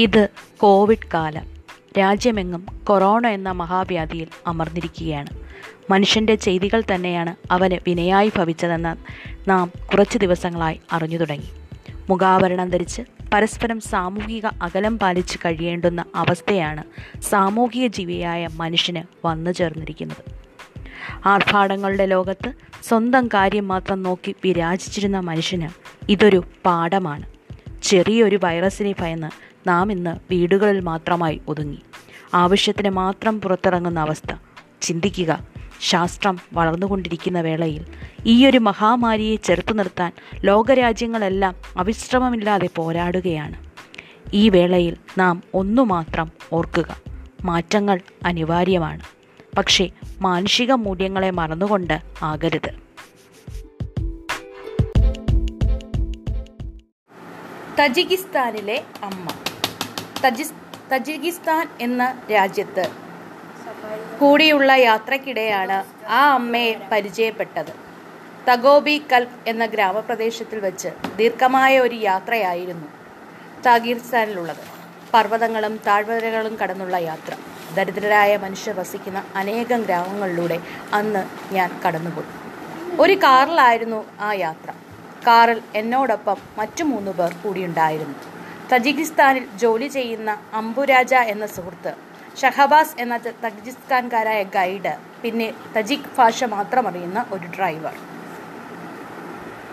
ഇത് കോവിഡ് കാലം. രാജ്യമെങ്ങും കൊറോണ എന്ന മഹാവ്യാധിയിൽ അമർന്നിരിക്കുകയാണ്. മനുഷ്യന്റെ ചെയ്തികൾ തന്നെയാണ് അവന് വിനയായി ഭവിച്ചതെന്ന് നാം കുറച്ച് ദിവസങ്ങളായി അറിഞ്ഞു തുടങ്ങി. മുഖാവരണം ധരിച്ച് പരസ്പരം സാമൂഹിക അകലം പാലിച്ച് കഴിയേണ്ടുന്ന അവസ്ഥയാണ് സാമൂഹിക ജീവിയായ മനുഷ്യന് വന്നു ചേർന്നിരിക്കുന്നത്. ആർഭാടങ്ങളുടെ ലോകത്ത് സ്വന്തം കാര്യം മാത്രം നോക്കി വിരാജിച്ചിരുന്ന മനുഷ്യന് ഇതൊരു പാഠമാണ്. ചെറിയൊരു വൈറസിനെ ഭയന്ന് നാം ഇന്ന് വീടുകളിൽ മാത്രമായി ഒതുങ്ങി. ആവശ്യത്തിന് മാത്രം പുറത്തിറങ്ങുന്ന അവസ്ഥ. ചിന്തിക്കുക ശാസ്ത്രം വളർന്നുകൊണ്ടിരിക്കുന്ന വേളയിൽ ഈയൊരു മഹാമാരിയെ ചെറുത്തു നിർത്താൻ ലോകരാജ്യങ്ങളെല്ലാം അവിശ്രമമില്ലാതെ പോരാടുകയാണ്. ഈ വേളയിൽ നാം ഒന്നു മാത്രം ഓർക്കുക മാറ്റങ്ങൾ അനിവാര്യമാണ്. പക്ഷേ മാനുഷിക മൂല്യങ്ങളെ മറന്നുകൊണ്ട് ആകരുത്. തജിക്കിസ്ഥാനിലെ അമ്മ. തജിസ് തജിക്കിസ്ഥാൻ എന്ന രാജ്യത്ത് കൂടിയുള്ള യാത്രക്കിടെയാണ് ആ അമ്മയെ പരിചയപ്പെട്ടത്. തഗോബി കൽപ് എന്ന ഗ്രാമപ്രദേശത്തിൽ വെച്ച് ദീർഘമായ ഒരു യാത്രയായിരുന്നു താഗീർസ്ഥാനിലുള്ളത്. പർവതങ്ങളും താഴ്വരകളും കടന്നുള്ള യാത്ര. ദരിദ്രരായ മനുഷ്യർ വസിക്കുന്ന അനേകം ഗ്രാമങ്ങളിലൂടെ അന്ന് ഞാൻ കടന്നുപോയി. ഒരു കാറിലായിരുന്നു ആ യാത്ര. കാറിൽ എന്നോടൊപ്പം മറ്റു മൂന്ന് പേർ കൂടിയുണ്ടായിരുന്നു. തജിക്കിസ്ഥാനിൽ ജോലി ചെയ്യുന്ന അംബുരാജ എന്ന സുഹൃത്ത് ഷഹബാസ് എന്ന തജിക്കിസ്ഥാൻകാരായ ഗൈഡ് പിന്നെ തജിക് ഭാഷ മാത്രം അറിയുന്ന ഒരു ഡ്രൈവർ.